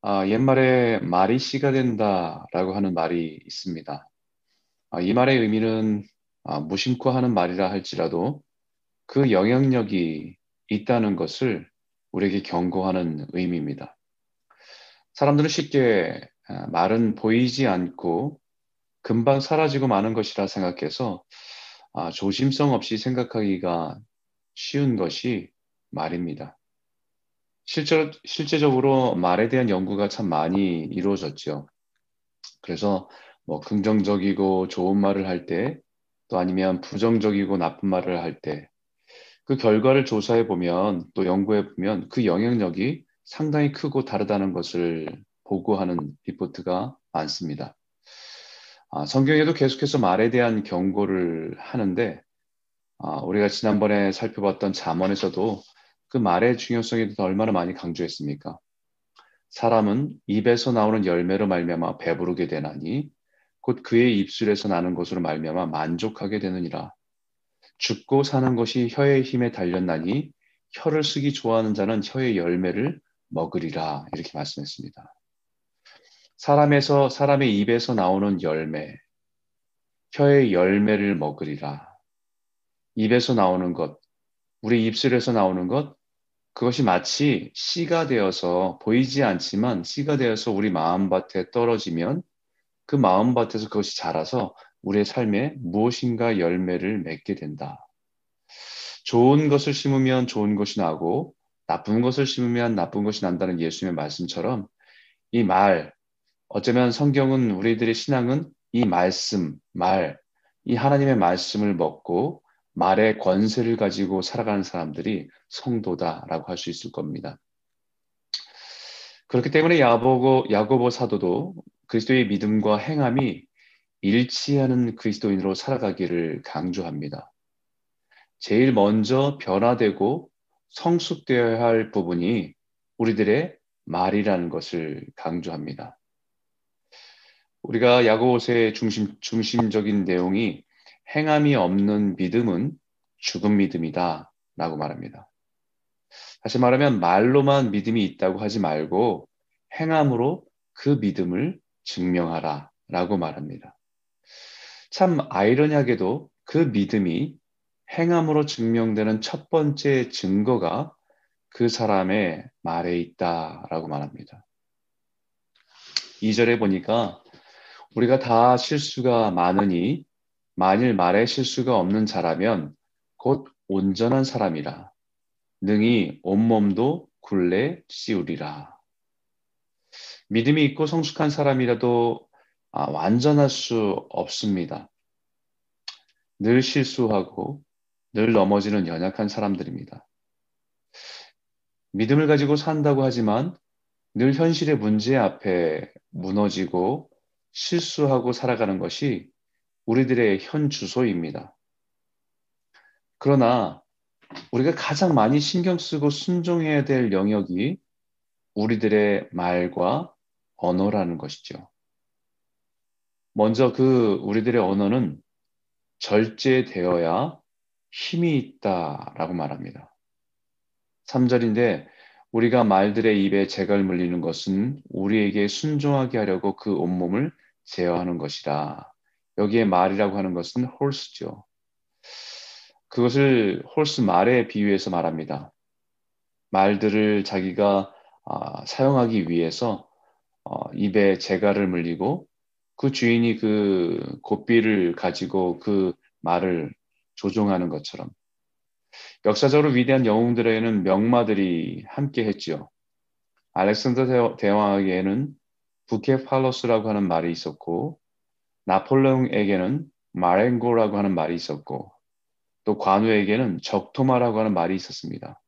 아, 옛말에 말이 씨가 된다라고 하는 말이 있습니다. 아, 이 말의 의미는 아, 무심코 하는 말이라 할지라도 그 영향력이 있다는 것을 우리에게 경고하는 의미입니다. 사람들은 쉽게 아, 말은 보이지 않고 금방 사라지고 마는 것이라 생각해서 아, 조심성 없이 생각하기가 쉬운 것이 말입니다. 실제, 실제적으로 말에 대한 연구가 참 많이 이루어졌죠. 그래서 뭐 긍정적이고 좋은 말을 할 때, 또 아니면 부정적이고 나쁜 말을 할 때, 그 결과를 조사해 보면 또 연구해 보면 그 영향력이 상당히 크고 다르다는 것을 보고하는 리포트가 많습니다. 아, 성경에도 계속해서 말에 대한 경고를 하는데, 아, 우리가 지난번에 살펴봤던 잠언에서도 그 말의 중요성에 대해서 얼마나 많이 강조했습니까? 사람은 입에서 나오는 열매로 말미암아 배부르게 되나니 곧 그의 입술에서 나는 것으로 말미암아 만족하게 되느니라. 죽고 사는 것이 혀의 힘에 달렸나니 혀를 쓰기 좋아하는 자는 혀의 열매를 먹으리라 이렇게 말씀했습니다. 사람에서 사람의 입에서 나오는 열매, 혀의 열매를 먹으리라. 입에서 나오는 것, 우리 입술에서 나오는 것, 그것이 마치 씨가 되어서 보이지 않지만 씨가 되어서 우리 마음밭에 떨어지면 그 마음밭에서 그것이 자라서 우리의 삶에 무엇인가 열매를 맺게 된다. 좋은 것을 심으면 좋은 것이 나고 나쁜 것을 심으면 나쁜 것이 난다는 예수님의 말씀처럼 이 말, 어쩌면 성경은 우리들의 신앙은 이 말씀, 말, 이 하나님의 말씀을 먹고 말의 권세를 가지고 살아가는 사람들이 성도다라고 할 수 있을 겁니다. 그렇기 때문에 야고보, 야고보 사도도 그리스도의 믿음과 행함이 일치하는 그리스도인으로 살아가기를 강조합니다. 제일 먼저 변화되고 성숙되어야 할 부분이 우리들의 말이라는 것을 강조합니다. 우리가 야고보서의 중심, 중심적인 내용이 행함이 없는 믿음은 죽은 믿음이다 라고 말합니다. 다시 말하면 말로만 믿음이 있다고 하지 말고 행함으로 그 믿음을 증명하라 라고 말합니다. 참 아이러니하게도 그 믿음이 행함으로 증명되는 첫 번째 증거가 그 사람의 말에 있다라고 말합니다. 2절에 보니까 우리가 다 실수가 많으니 만일 말에 실수가 없는 자라면 곧 온전한 사람이라 능히 온몸도 굴레 씌우리라. 믿음이 있고 성숙한 사람이라도 아, 완전할 수 없습니다. 늘 실수하고 늘 넘어지는 연약한 사람들입니다. 믿음을 가지고 산다고 하지만 늘 현실의 문제 앞에 무너지고 실수하고 살아가는 것이 우리들의 현 주소입니다. 그러나 우리가 가장 많이 신경 쓰고 순종해야 될 영역이 우리들의 말과 언어라는 것이죠. 먼저 그 우리들의 언어는 절제되어야 힘이 있다라고 말합니다. 3절인데 우리가 말들의 입에 재갈 물리는 것은 우리에게 순종하게 하려고 그 온몸을 제어하는 것이라. 여기에 말이라고 하는 것은 홀스죠. 그것을 홀스 말에 비유해서 말합니다. 말들을 자기가 아, 사용하기 위해서 어, 입에 재갈을 물리고 그 주인이 그 고삐를 가지고 그 말을 조종하는 것처럼 역사적으로 위대한 영웅들에게는 명마들이 함께 했지요. 알렉산더 대왕에게는 부케팔로스라고 하는 말이 있었고 나폴레옹에게는 마렌고라고 하는 말이 있었고 또 관우에게는 적토마라고 하는 말이 있었습니다.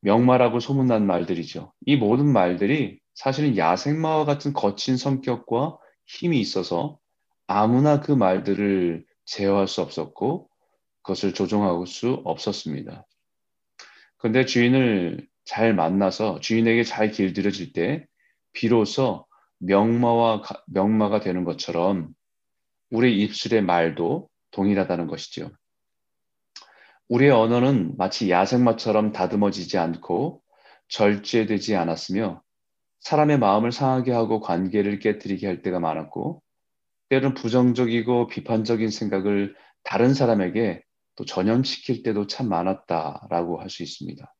명마라고 소문난 말들이죠. 이 모든 말들이 사실은 야생마와 같은 거친 성격과 힘이 있어서 아무나 그 말들을 제어할 수 없었고 그것을 조종할 수 없었습니다. 그런데 주인을 잘 만나서 주인에게 잘 길들여질 때 비로소 명마와 명마가 되는 것처럼 우리 입술의 말도 동일하다는 것이죠. 우리의 언어는 마치 야생마처럼 다듬어지지 않고 절제되지 않았으며 사람의 마음을 상하게 하고 관계를 깨뜨리게 할 때가 많았고 때로는 부정적이고 비판적인 생각을 다른 사람에게 또 전염시킬 때도 참 많았다라고 할 수 있습니다.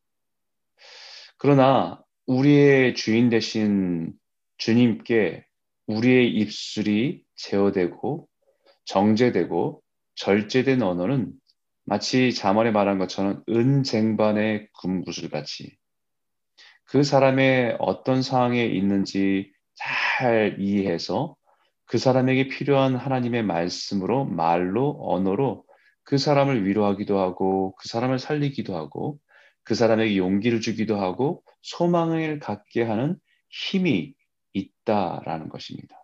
그러나 우리의 주인 대신 주님께 우리의 입술이 제어되고 정제되고 절제된 언어는 마치 자문에 말한 것처럼 은쟁반의 금구슬 같이 그 사람의 어떤 상황에 있는지 잘 이해해서 그 사람에게 필요한 하나님의 말씀으로 말로 언어로 그 사람을 위로하기도 하고 그 사람을 살리기도 하고 그 사람에게 용기를 주기도 하고 소망을 갖게 하는 힘이 있다라는 것입니다.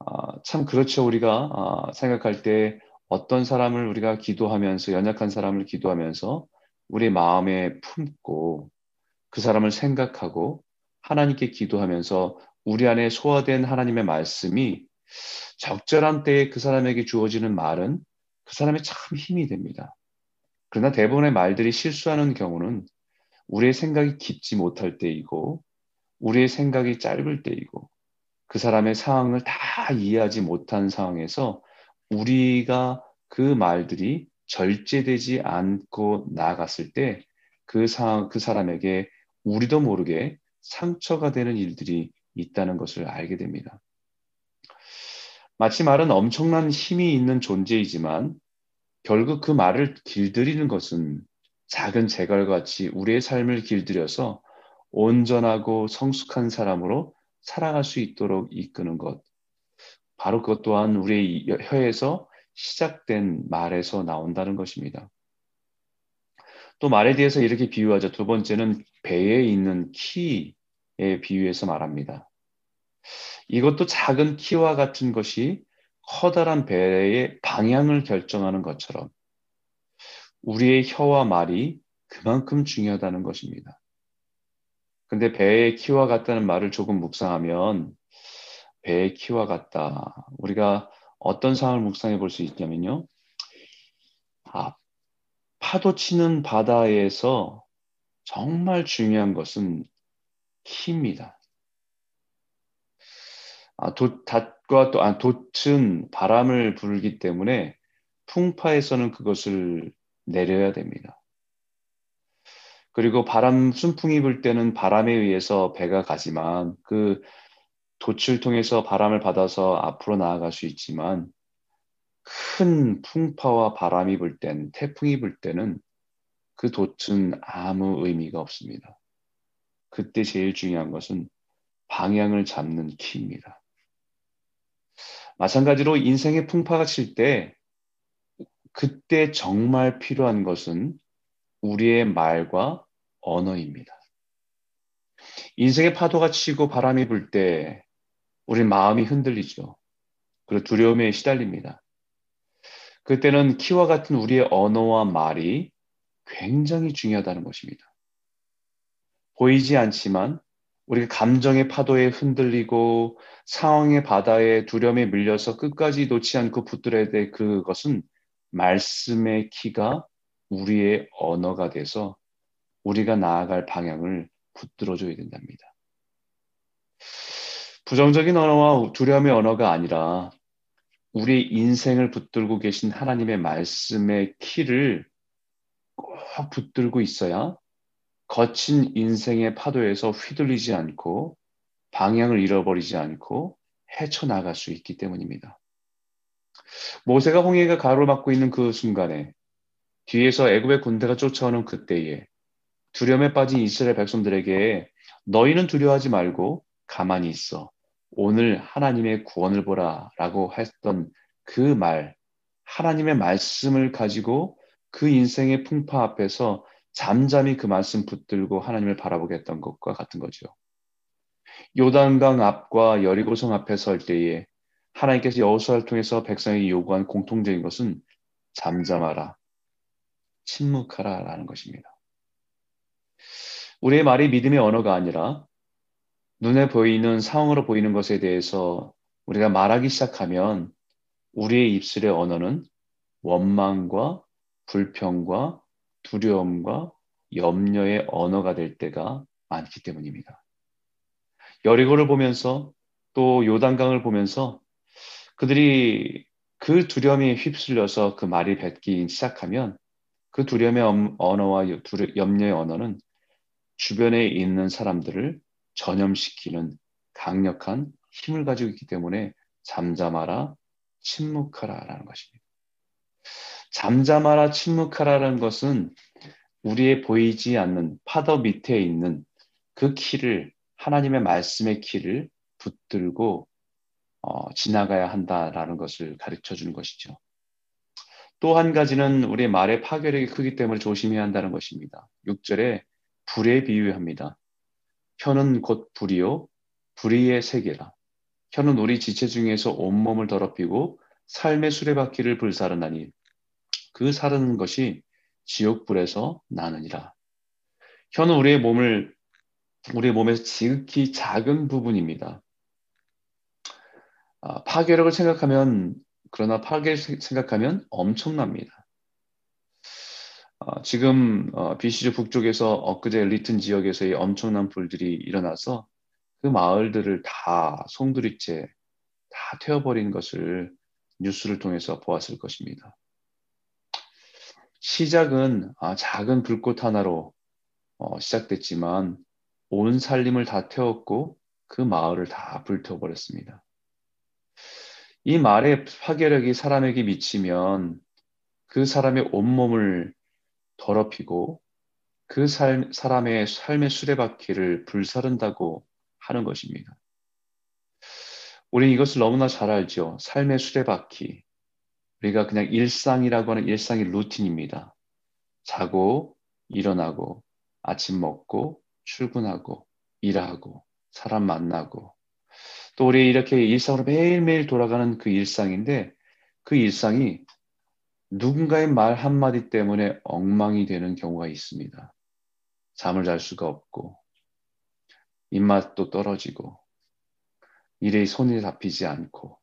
아, 참 그렇죠. 우리가 아, 생각할 때 어떤 사람을 우리가 기도하면서 연약한 사람을 기도하면서 우리 마음에 품고 그 사람을 생각하고 하나님께 기도하면서 우리 안에 소화된 하나님의 말씀이 적절한 때에 그 사람에게 주어지는 말은 그 사람의 참 힘이 됩니다. 그러나 대부분의 말들이 실수하는 경우는 우리의 생각이 깊지 못할 때이고 우리의 생각이 짧을 때이고 그 사람의 상황을 다 이해하지 못한 상황에서 우리가 그 말들이 절제되지 않고 나갔을 때 그 상황, 그 사람에게 우리도 모르게 상처가 되는 일들이 있다는 것을 알게 됩니다. 마치 말은 엄청난 힘이 있는 존재이지만 결국 그 말을 길들이는 것은 작은 재갈같이 우리의 삶을 길들여서 온전하고 성숙한 사람으로 살아갈 수 있도록 이끄는 것. 바로 그것 또한 우리의 혀에서 시작된 말에서 나온다는 것입니다. 또 말에 대해서 이렇게 비유하죠. 두 번째는 배에 있는 키에 비유해서 말합니다. 이것도 작은 키와 같은 것이 커다란 배의 방향을 결정하는 것처럼 우리의 혀와 말이 그만큼 중요하다는 것입니다. 근데 배의 키와 같다는 말을 조금 묵상하면 배의 키와 같다. 우리가 어떤 상황을 묵상해 볼 수 있냐면요. 아, 파도 치는 바다에서 정말 중요한 것은 키입니다. 아, 도, 닷과 또, 아, 돛은 바람을 불기 때문에 풍파에서는 그것을 내려야 됩니다. 그리고 바람, 순풍이 불 때는 바람에 의해서 배가 가지만 그 돛을 통해서 바람을 받아서 앞으로 나아갈 수 있지만 큰 풍파와 바람이 불 땐, 태풍이 불 때는 그 돛은 아무 의미가 없습니다. 그때 제일 중요한 것은 방향을 잡는 키입니다. 마찬가지로 인생의 풍파가 칠 때 그때 정말 필요한 것은 우리의 말과 언어입니다. 인생의 파도가 치고 바람이 불 때 우리 마음이 흔들리죠. 그리고 두려움에 시달립니다. 그때는 키와 같은 우리의 언어와 말이 굉장히 중요하다는 것입니다. 보이지 않지만 우리가 감정의 파도에 흔들리고 상황의 바다에 두려움에 밀려서 끝까지 놓지 않고 붙들어야 될 그것은 말씀의 키가 우리의 언어가 돼서 우리가 나아갈 방향을 붙들어 줘야 된답니다. 부정적인 언어와 두려움의 언어가 아니라 우리 인생을 붙들고 계신 하나님의 말씀의 키를 꼭 붙들고 있어야 거친 인생의 파도에서 휘둘리지 않고 방향을 잃어버리지 않고 헤쳐나갈 수 있기 때문입니다. 모세가 홍해가 가로막고 있는 그 순간에 뒤에서 애굽의 군대가 쫓아오는 그때에 두려움에 빠진 이스라엘 백성들에게 너희는 두려워하지 말고 가만히 있어. 오늘 하나님의 구원을 보라 라고 했던 그 말, 하나님의 말씀을 가지고 그 인생의 풍파 앞에서 잠잠히 그 말씀 붙들고 하나님을 바라보게 했던 것과 같은 거죠. 요단강 앞과 여리고성 앞에 설 때에 하나님께서 여호수아를 통해서 백성에게 요구한 공통적인 것은 잠잠하라, 침묵하라라는 것입니다. 우리의 말이 믿음의 언어가 아니라 눈에 보이는 상황으로 보이는 것에 대해서 우리가 말하기 시작하면 우리의 입술의 언어는 원망과 불평과 두려움과 염려의 언어가 될 때가 많기 때문입니다. 여리고를 보면서 또 요단강을 보면서 그들이 그 두려움에 휩쓸려서 그 말이 뱉기 시작하면 그 두려움의 언어와 염려의 언어는 주변에 있는 사람들을 전염시키는 강력한 힘을 가지고 있기 때문에 잠잠하라, 침묵하라라는 것입니다. 잠잠하라, 침묵하라는 것은 우리의 보이지 않는 파도 밑에 있는 그 키를 하나님의 말씀의 키를 붙들고 어, 지나가야 한다라는 것을 가르쳐 주는 것이죠. 또 한 가지는 우리의 말의 파괴력이 크기 때문에 조심해야 한다는 것입니다. 6절에 불에 비유합니다. 혀는 곧 불이요 불의의 세계라. 혀는 우리 지체 중에서 온몸을 더럽히고 삶의 수레바퀴를 불사르나니 그 사르는 것이 지옥불에서 나느니라. 혀는 우리의 몸을 우리의 몸에서 지극히 작은 부분입니다. 아, 파괴력을 생각하면 그러나 파괴를 생각하면 엄청납니다. 아, 지금 어, BC주 북쪽에서 엊그제 리튼 지역에서의 엄청난 불들이 일어나서 그 마을들을 다 송두리째 다 태워버린 것을 뉴스를 통해서 보았을 것입니다. 시작은 아, 작은 불꽃 하나로 어, 시작됐지만 온 살림을 다 태웠고 그 마을을 다 불태워버렸습니다. 이 말의 파괴력이 사람에게 미치면 그 사람의 온몸을 더럽히고 그 살, 사람의 삶의 수레바퀴를 불사른다고 하는 것입니다. 우리 이것을 너무나 잘 알죠. 삶의 수레바퀴. 우리가 그냥 일상이라고 하는 일상의 루틴입니다. 자고, 일어나고, 아침 먹고, 출근하고, 일하고, 사람 만나고, 또 우리 이렇게 일상으로 매일매일 돌아가는 그 일상인데 그 일상이 누군가의 말 한마디 때문에 엉망이 되는 경우가 있습니다. 잠을 잘 수가 없고, 입맛도 떨어지고, 일에 손이 잡히지 않고,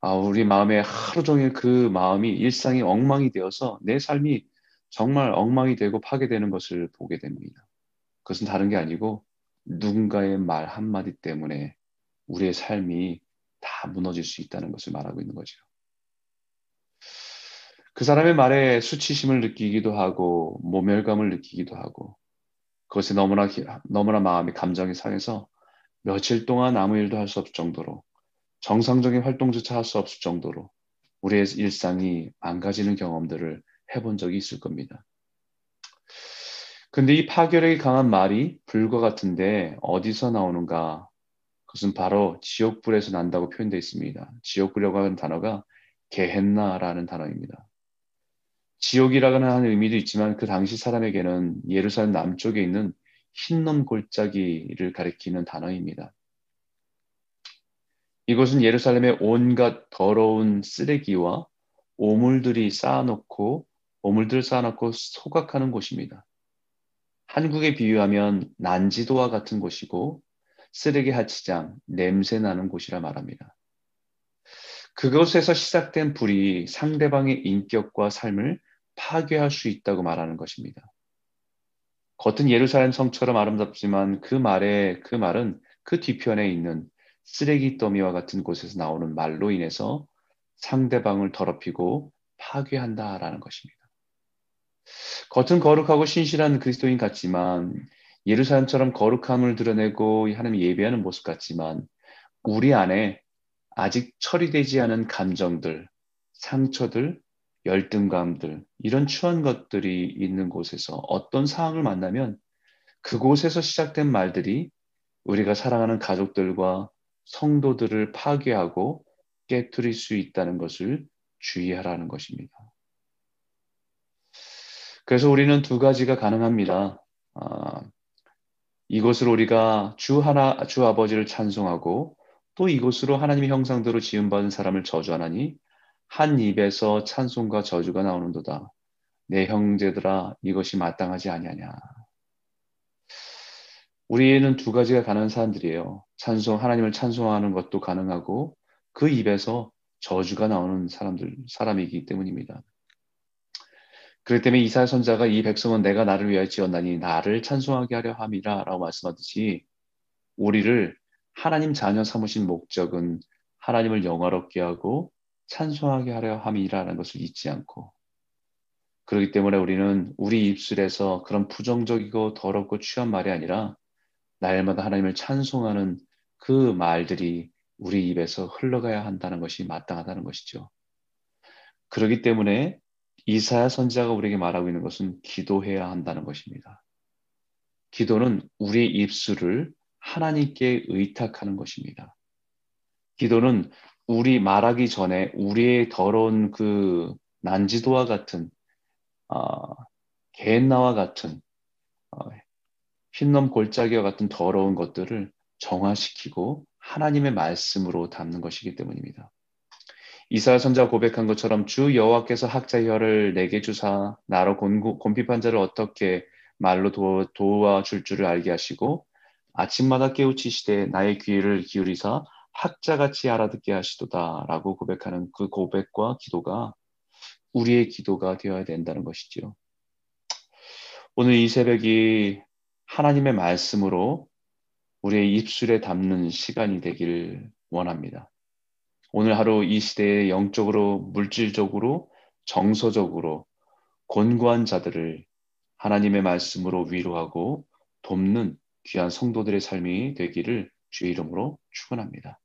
아, 우리 마음에 하루 종일 그 마음이 일상이 엉망이 되어서 내 삶이 정말 엉망이 되고 파괴되는 것을 보게 됩니다. 그것은 다른 게 아니고 누군가의 말 한마디 때문에 우리의 삶이 다 무너질 수 있다는 것을 말하고 있는 거죠. 그 사람의 말에 수치심을 느끼기도 하고 모멸감을 느끼기도 하고 그것이 너무나 너무나 마음이 감정이 상해서 며칠 동안 아무 일도 할 수 없을 정도로 정상적인 활동조차 할 수 없을 정도로 우리의 일상이 망가지는 경험들을 해본 적이 있을 겁니다. 근데 이 파괴력이 강한 말이 불과 같은데 어디서 나오는가 그것은 바로 지옥불에서 난다고 표현되어 있습니다. 지옥불이라고 하는 단어가 게헨나라는 단어입니다. 지옥이라고 하는 의미도 있지만 그 당시 사람에게는 예루살렘 남쪽에 있는 흰놈 골짜기를 가리키는 단어입니다. 이곳은 예루살렘의 온갖 더러운 쓰레기와 오물들이 쌓아놓고 오물들을 쌓아놓고 소각하는 곳입니다. 한국에 비유하면 난지도와 같은 곳이고 쓰레기 하치장, 냄새 나는 곳이라 말합니다. 그곳에서 시작된 불이 상대방의 인격과 삶을 파괴할 수 있다고 말하는 것입니다. 겉은 예루살렘 성처럼 아름답지만 그 말에 그 말은 그 뒤편에 있는 쓰레기 더미와 같은 곳에서 나오는 말로 인해서 상대방을 더럽히고 파괴한다라는 것입니다. 겉은 거룩하고 신실한 그리스도인 같지만 예루살렘처럼 거룩함을 드러내고 하나님 예배하는 모습 같지만 우리 안에 아직 처리되지 않은 감정들, 상처들, 열등감들, 이런 추한 것들이 있는 곳에서 어떤 상황을 만나면 그곳에서 시작된 말들이 우리가 사랑하는 가족들과 성도들을 파괴하고 깨뜨릴 수 있다는 것을 주의하라는 것입니다. 그래서 우리는 두 가지가 가능합니다. 아, 이곳으로 우리가 주 하나 주 아버지를 찬송하고 또 이곳으로 하나님의 형상대로 지음받은 사람을 저주하나니 한 입에서 찬송과 저주가 나오는도다. 내 형제들아 이것이 마땅하지 아니하냐. 우리는 두 가지가 가능한 사람들이에요. 찬송 하나님을 찬송하는 것도 가능하고 그 입에서 저주가 나오는 사람들 사람이기 때문입니다. 그렇기 때문에 이사야 선자가 이 백성은 내가 나를 위하여 지었나니 나를 찬송하게 하려 함이라 라고 말씀하듯이 우리를 하나님 자녀 삼으신 목적은 하나님을 영화롭게 하고 찬송하게 하려 함이라는 것을 잊지 않고 그렇기 때문에 우리는 우리 입술에서 그런 부정적이고 더럽고 취한 말이 아니라 날마다 하나님을 찬송하는 그 말들이 우리 입에서 흘러가야 한다는 것이 마땅하다는 것이죠. 그렇기 때문에 이사야 선지자가 우리에게 말하고 있는 것은 기도해야 한다는 것입니다. 기도는 우리의 입술을 하나님께 의탁하는 것입니다. 기도는 우리 말하기 전에 우리의 더러운 그 난지도와 같은 어, 개나와 같은 어, 흰놈 골짜기와 같은 더러운 것들을 정화시키고 하나님의 말씀으로 담는 것이기 때문입니다. 이사야 선자 고백한 것처럼 주 여호와께서 학자 혀를 내게 주사 나로 곤핍한 자를 어떻게 말로 도와, 도와줄 줄을 알게 하시고 아침마다 깨우치시되 나의 귀를 기울이사 학자같이 알아듣게 하시도다라고 고백하는 그 고백과 기도가 우리의 기도가 되어야 된다는 것이지요. 오늘 이 새벽이 하나님의 말씀으로 우리의 입술에 담는 시간이 되길 원합니다. 오늘 하루 이 시대에 영적으로, 물질적으로, 정서적으로 곤고한 자들을 하나님의 말씀으로 위로하고 돕는 귀한 성도들의 삶이 되기를 주의 이름으로 축원합니다.